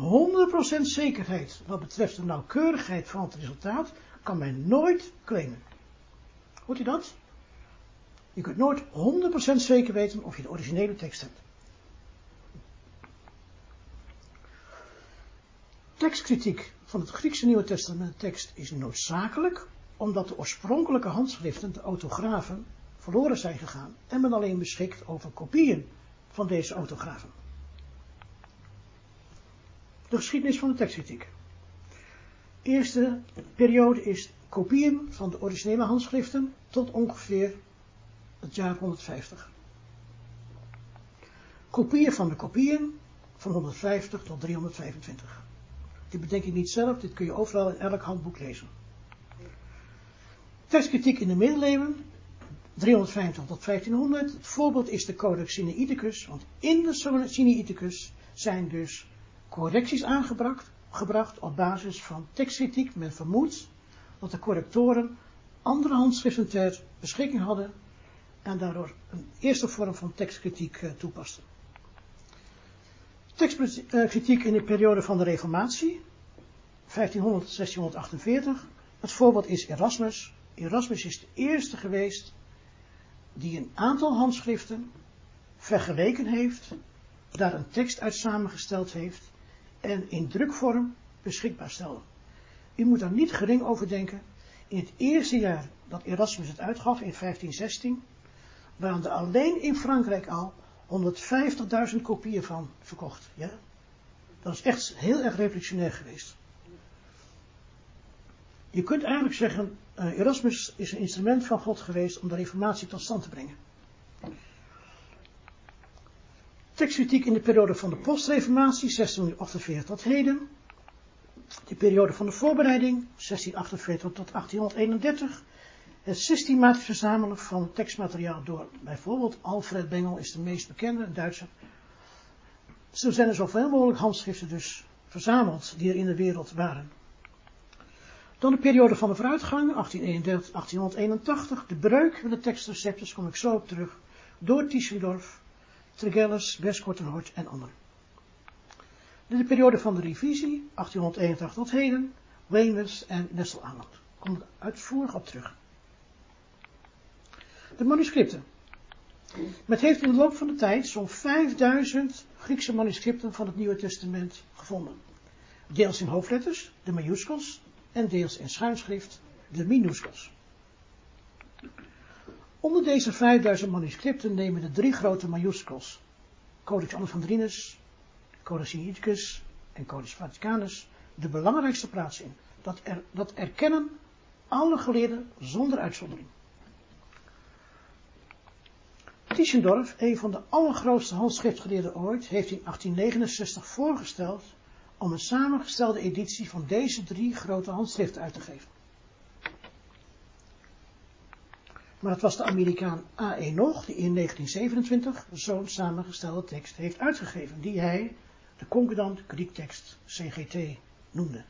100% zekerheid wat betreft de nauwkeurigheid van het resultaat kan men nooit claimen. Hoort u dat? Je kunt nooit 100% zeker weten of je de originele tekst hebt. Tekstkritiek van het Griekse Nieuwe Testament tekst is noodzakelijk, omdat de oorspronkelijke handschriften, de autografen, verloren zijn gegaan en men alleen beschikt over kopieën van deze autografen. De geschiedenis van de tekstkritiek. Eerste periode is kopieën van de originele handschriften tot ongeveer het jaar 150. Kopieën van de kopieën van 150 tot 325. Dit bedenk ik niet zelf, dit kun je overal in elk handboek lezen. Tekstkritiek in de middeleeuwen, 350 tot 1500. Het voorbeeld is de Codex Sinaiticus, want in de Sinaiticus zijn dus correcties aangebracht gebracht op basis van tekstkritiek. Men vermoedt dat de correctoren andere handschriften ter beschikking hadden en daardoor een eerste vorm van tekstkritiek uh, toepasten. Tekstkritiek in de periode van de Reformatie, 1500 1648. Het voorbeeld is Erasmus. Erasmus is de eerste geweest die een aantal handschriften vergeleken heeft, daar een tekst uit samengesteld heeft en in drukvorm beschikbaar stelde. U moet daar niet gering over denken. In het eerste jaar dat Erasmus het uitgaf, in 1516, waren er alleen in Frankrijk al 150.000 kopieën van verkocht. Ja? Dat is echt heel erg revolutionair geweest. Je kunt eigenlijk zeggen, uh, Erasmus is een instrument van God geweest om de reformatie tot stand te brengen. Tekstkritiek in de periode van de postreformatie, 1648 tot heden. De periode van de voorbereiding, 1648 tot 1831. Het systematisch verzamelen van tekstmateriaal door bijvoorbeeld Alfred Bengel is de meest bekende, Duitser. Zo zijn er zoveel mogelijk handschriften dus verzameld die er in de wereld waren. Dan de periode van de vooruitgang, 1831, 1881. De breuk met de tekstreceptors kom ik zo op terug. Door Tischendorf, Tregelles, Westkortenhoort en anderen. De periode van de revisie, 1881 tot heden, Weymouth en Nessel-Aland. Kom ik uitvoerig op terug. De manuscripten. Men heeft in de loop van de tijd zo'n 5000 Griekse manuscripten van het Nieuwe Testament gevonden. Deels in hoofdletters, de majuscles, en deels in schuinschrift, de minuscles. Onder deze 5000 manuscripten nemen de drie grote majuscles, Codex Alexandrinus, Codex Sinaiticus en Codex Vaticanus, de belangrijkste plaats in. Dat, er, dat erkennen alle geleerden zonder uitzondering. Tischendorf, een van de allergrootste handschriftgeleerden ooit, heeft in 1869 voorgesteld om een samengestelde editie van deze drie grote handschriften uit te geven. Maar het was de Amerikaan A.E. Nog die in 1927 zo'n samengestelde tekst heeft uitgegeven, die hij de Concordant Griektekst CGT noemde.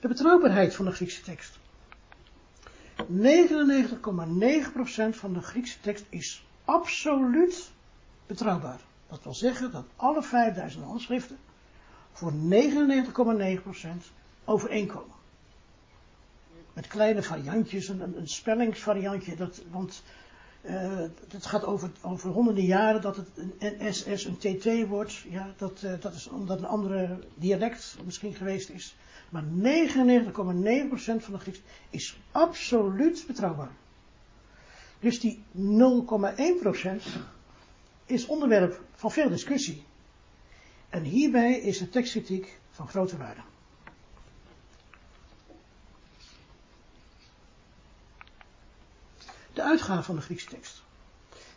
De betrouwbaarheid van de Griekse tekst. 99,9% van de Griekse tekst is absoluut betrouwbaar. Dat wil zeggen dat alle 5000 handschriften voor 99,9% overeenkomen met kleine variantjes, een, een spellingsvariantje, dat, want uh, het gaat over, over honderden jaren dat het een SS een TT wordt. Ja, dat, uh, dat is omdat een andere dialect misschien geweest is. Maar 99,9% van de Grieks is absoluut betrouwbaar. Dus die 0,1% is onderwerp van veel discussie. En hierbij is de tekstkritiek van grote waarde. De uitgave van de Griekse tekst.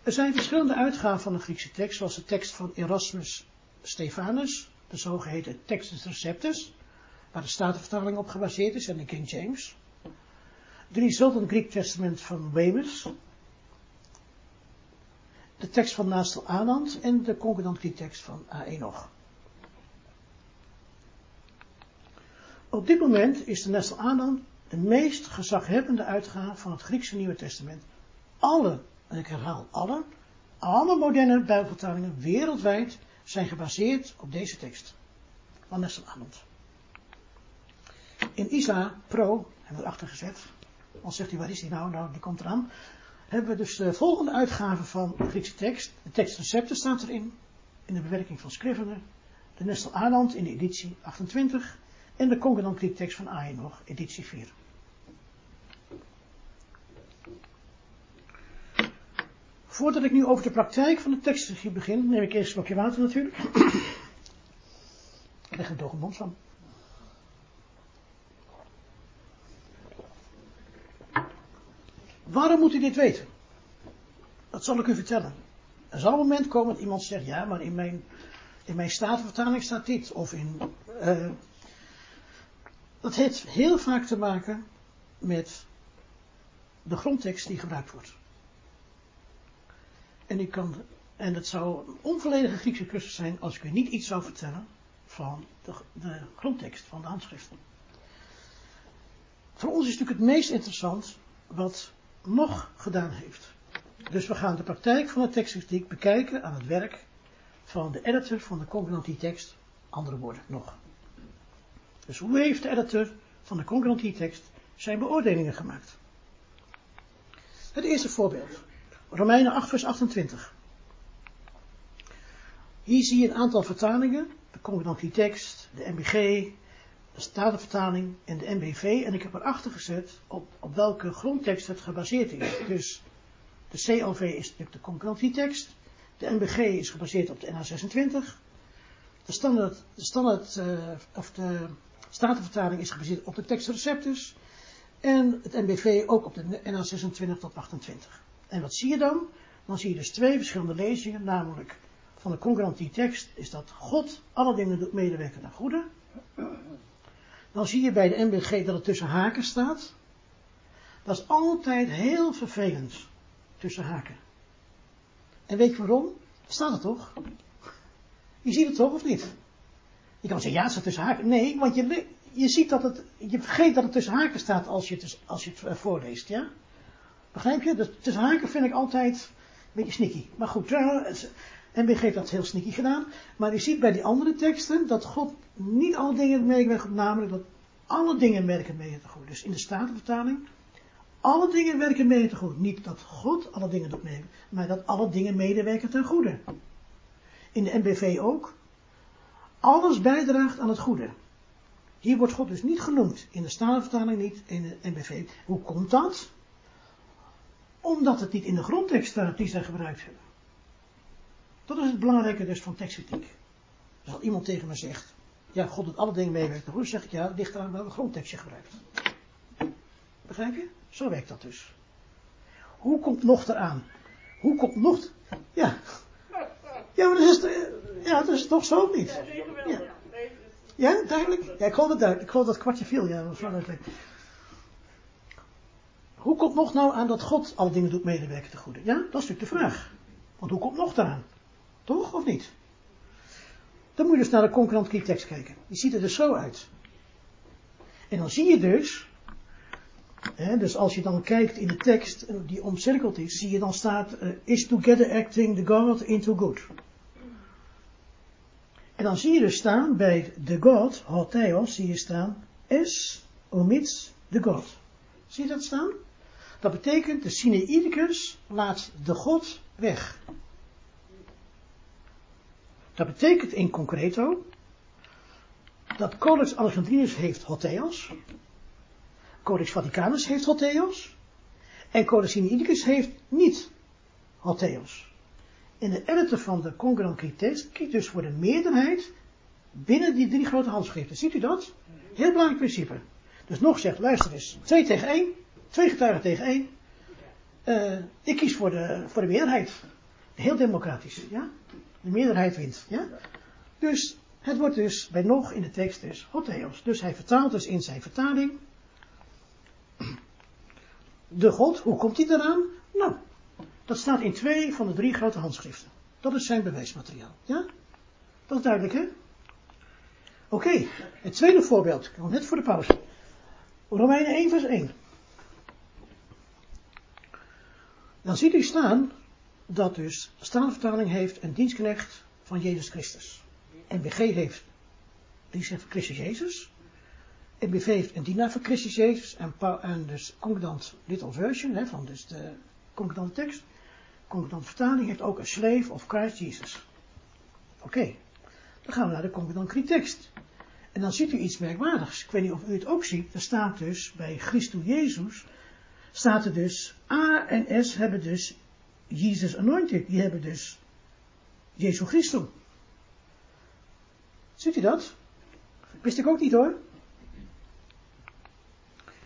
Er zijn verschillende uitgaven van de Griekse tekst, zoals de tekst van Erasmus Stephanus, de zogeheten Textus Receptus, waar de Statenvertaling op gebaseerd is, en de King James. De Resultant Greek Testament van Weymouth, de tekst van Nastel Anand en de Concordant tekst van A. Enoch. Op dit moment is de Nestel Anand de meest gezaghebbende uitgave van het Griekse Nieuwe Testament. Alle, en ik herhaal alle, alle moderne Bijbelvertalingen wereldwijd zijn gebaseerd op deze tekst van Arnold. In ISA Pro, hebben we erachter gezet, dan zegt hij waar is die nou? Nou, die komt eraan. Hebben we dus de volgende uitgave van de Griekse tekst. De tekstrecepten staat erin, in de bewerking van Scrivener. De Nestor Arnold in de editie 28 en de Concordant tekst van Aaien nog, editie 4. Voordat ik nu over de praktijk van de tekstregie begin, neem ik eerst een slokje water natuurlijk. Ik leg een mond van. Waarom moet u dit weten? Dat zal ik u vertellen. Er zal een moment komen dat iemand zegt, ja, maar in mijn, in mijn statenvertaling staat dit. Of in, uh, dat heeft heel vaak te maken met de grondtekst die gebruikt wordt. En, ik kan, en het zou een onvolledige Griekse cursus zijn als ik u niet iets zou vertellen van de, de grondtekst van de handschriften. Voor ons is natuurlijk het meest interessant wat nog gedaan heeft. Dus we gaan de praktijk van de tekstkritiek bekijken aan het werk van de editor van de concurrentie tekst, andere woorden nog. Dus hoe heeft de editor van de concurrentie tekst zijn beoordelingen gemaakt? Het eerste voorbeeld. Romeinen 8 vers 28. Hier zie je een aantal vertalingen. De concurrentie tekst, de MBG, de Statenvertaling en de MBV. En ik heb erachter gezet op, op welke grondtekst het gebaseerd is. Dus de CLV is natuurlijk de concurrentietekst. De MBG is gebaseerd op de NH26. De standaard, de standaard uh, of de Statenvertaling is gebaseerd op de tekstreceptus. En het MBV ook op de NH26 tot 28. En wat zie je dan? Dan zie je dus twee verschillende lezingen, namelijk van de concurrentie tekst is dat God alle dingen doet medewerken naar goede. Dan zie je bij de MBG dat het tussen haken staat. Dat is altijd heel vervelend tussen haken. En weet je waarom? Staat het toch? Je ziet het toch of niet? Je kan zeggen, ja, het staat tussen haken. Nee, want je, je ziet dat het, je vergeet dat het tussen haken staat als je het, als je het eh, voorleest, ja? Begrijp je? Dus tussen haken vind ik altijd een beetje sneaky. Maar goed, MBG heeft dat heel sneaky gedaan. Maar je ziet bij die andere teksten dat God niet alle dingen meewerkt, namelijk dat alle dingen werken mee te goed. Dus in de Statenvertaling alle dingen werken mee te goed. Niet dat God alle dingen doet mee, maar dat alle dingen medewerken ten goede. In de NBV ook. Alles bijdraagt aan het goede. Hier wordt God dus niet genoemd. In de Statenvertaling niet, in de NBV. Hoe komt dat? Omdat het niet in de grondtekst staat die zij gebruikt hebben. Dat is het belangrijke dus van tekstkritiek. Dus als iemand tegen me zegt, ja, God doet alle dingen meewerken, hoe zeg ik ja, het ligt eraan welke grondtekst je gebruikt. Begrijp je? Zo werkt dat dus. Hoe komt nog eraan? Hoe komt nog? Ja. Ja, maar dat is, ja, dat is toch zo niet? Ja, ja duidelijk? Ja, ik geloof het duidelijk. Ik geloof dat kwartje viel. Ja, dat duidelijk. Hoe komt nog nou aan dat God alle dingen doet medewerken te goede? Ja, dat is natuurlijk de vraag. Want hoe komt nog eraan? Toch, of niet? Dan moet je dus naar de concurrent tekst kijken. Die ziet er dus zo uit. En dan zie je dus dus als je dan kijkt in de tekst eh, die omcirkeld is, zie je dan staat, uh, is together acting the God into good. En dan zie je dus staan bij de God, hotheos, zie je staan, es omits de God. Zie je dat staan? Dat betekent, de Sinaiticus laat de God weg. Dat betekent in concreto, dat Codex Alexandrinus heeft hotheos, Codex Vaticanus heeft Hotheos. En Codex Sinaiticus heeft niet Hotheos. En de editor van de Concordant Critex kiest dus voor de meerderheid binnen die drie grote handschriften. Ziet u dat? Heel belangrijk principe. Dus nog zegt, luister eens, twee tegen één, twee getuigen tegen één. Uh, ik kies voor de, voor de meerderheid. Heel democratisch, ja? De meerderheid wint, ja? Dus het wordt dus bij nog in de tekst dus Hotheos. Dus hij vertaalt dus in zijn vertaling de God, hoe komt hij eraan? Nou, dat staat in twee van de drie grote handschriften. Dat is zijn bewijsmateriaal. Ja? Dat is duidelijk, hè? Oké, het tweede voorbeeld. Ik net voor de pauze. Romeinen 1 vers 1. Dan ziet u staan, dat dus Statenvertaling heeft een dienstknecht van Jezus Christus. NBG heeft dienst van Christus Jezus. NBV heeft een dienaar van Christus Jezus. En, en dus concordant Little Version, hè, van dus de concordante tekst. Concordante vertaling heeft ook een slave of Christ Jesus. Oké, dan gaan we naar de concordant tekst. En dan ziet u iets merkwaardigs. Ik weet niet of u het ook ziet. Er staat dus bij Christus Jezus, staat er dus, A en S hebben dus Jesus anointed. Die hebben dus Jezus Christus. Ziet u dat? Wist ik ook niet hoor.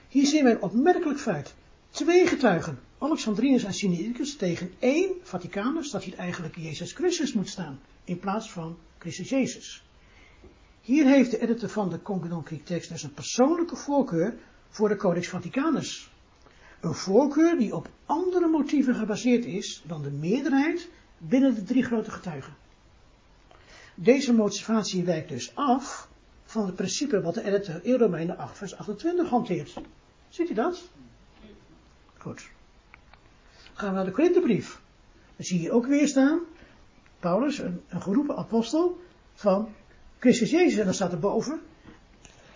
Hier zien we een opmerkelijk feit. Twee getuigen, Alexandrinus en Sinaiticus, tegen één Vaticanus, dat hier eigenlijk Jezus Christus moet staan, in plaats van Christus Jezus. Hier heeft de editor van de Concordant tekst dus een persoonlijke voorkeur voor de Codex Vaticanus. Een voorkeur die op andere motieven gebaseerd is dan de meerderheid binnen de drie grote getuigen. Deze motivatie wijkt dus af van het principe wat de editor in Romeinen 8 vers 28 hanteert. Ziet u dat? Goed. Gaan we naar de Korinthebrief. Dan zie je ook weer staan, Paulus, een, een geroepen apostel van Christus Jezus. En dan staat er boven,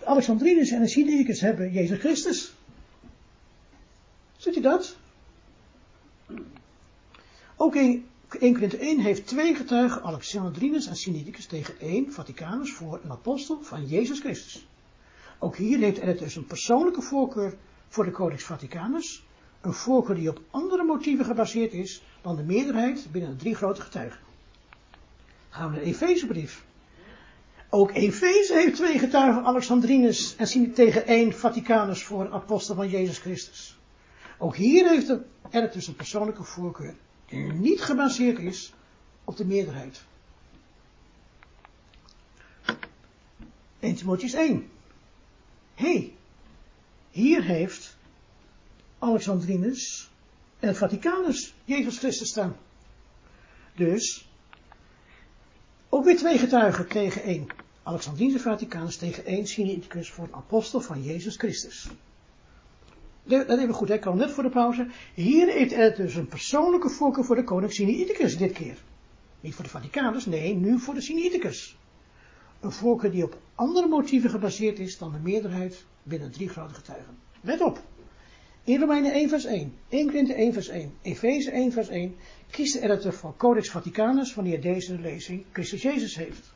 Alexandrinus en de hebben Jezus Christus. Ziet u dat? Ook in 1 Korinthe 1 heeft twee getuigen, Alexandrinus en Sinaiticus, tegen één, Vaticanus, voor een apostel van Jezus Christus. Ook hier heeft er dus een persoonlijke voorkeur voor de Codex Vaticanus, een voorkeur die op andere motieven gebaseerd is dan de meerderheid binnen de drie grote getuigen. Gaan we naar de Efezebrief. Ook Efeze heeft twee getuigen, Alexandrinus en tegen één Vaticanus voor apostel van Jezus Christus. Ook hier heeft er dus een persoonlijke voorkeur die niet gebaseerd is op de meerderheid. 1 Timotheus 1. hey, hier heeft Alexandrinus en Vaticanus Jezus Christus staan. Dus, ook weer twee getuigen tegen één. Alexandrinus en Vaticanus tegen één Sinaiticus voor een apostel van Jezus Christus. Dat even goed, hè? ik kwam net voor de pauze. Hier heeft er dus een persoonlijke voorkeur voor de koning Sinaiticus dit keer. Niet voor de Vaticanus, nee, nu voor de Sinaiticus. Een voorkeur die op andere motieven gebaseerd is dan de meerderheid binnen drie grote getuigen. Let op. In Romeinen 1 vers 1, 1 Korinthe 1 vers 1, Efeze 1 vers 1, kiest de editor voor Codex Vaticanus wanneer deze lezing Christus Jezus heeft.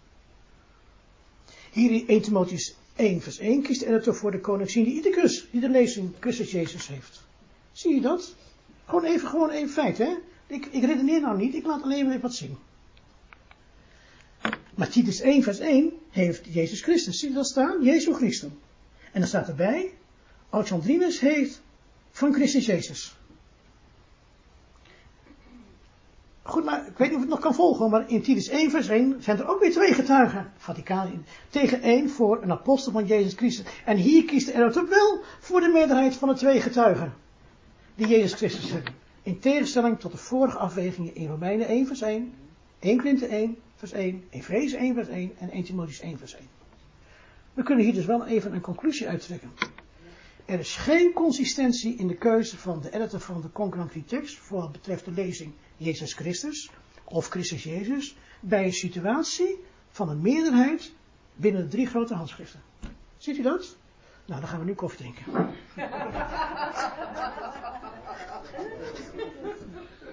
Hier in 1 Timotheus 1 vers 1 kiest de editor voor de koning Sinaiticus, die de lezing Christus Jezus heeft. Zie je dat? Gewoon even, gewoon even feit, hè? Ik, ik redeneer nou niet, ik laat alleen maar wat zien. Maar Titus 1 vers 1 heeft Jezus Christus. Zie je dat staan? Jezus Christus. En dan staat erbij, Alexandrinus heeft van Christus Jezus. Goed, maar ik weet niet of het nog kan volgen, maar in Titus 1 vers 1 zijn er ook weer twee getuigen, Vaticaan, tegen één voor een apostel van Jezus Christus. En hier kiest er ook wel voor de meerderheid van de twee getuigen, die Jezus Christus hebben. In tegenstelling tot de vorige afwegingen in Romeinen 1 vers 1, 1 Korinthe 1 vers 1, Efeze 1 vers 1 en 1 Timotheus 1 vers 1. We kunnen hier dus wel even een conclusie uittrekken. Er is geen consistentie in de keuze van de editor van de Concurrent tekst voor wat betreft de lezing Jezus Christus of Christus Jezus bij een situatie van een meerderheid binnen de drie grote handschriften. Ziet u dat? Nou, dan gaan we nu koffie drinken.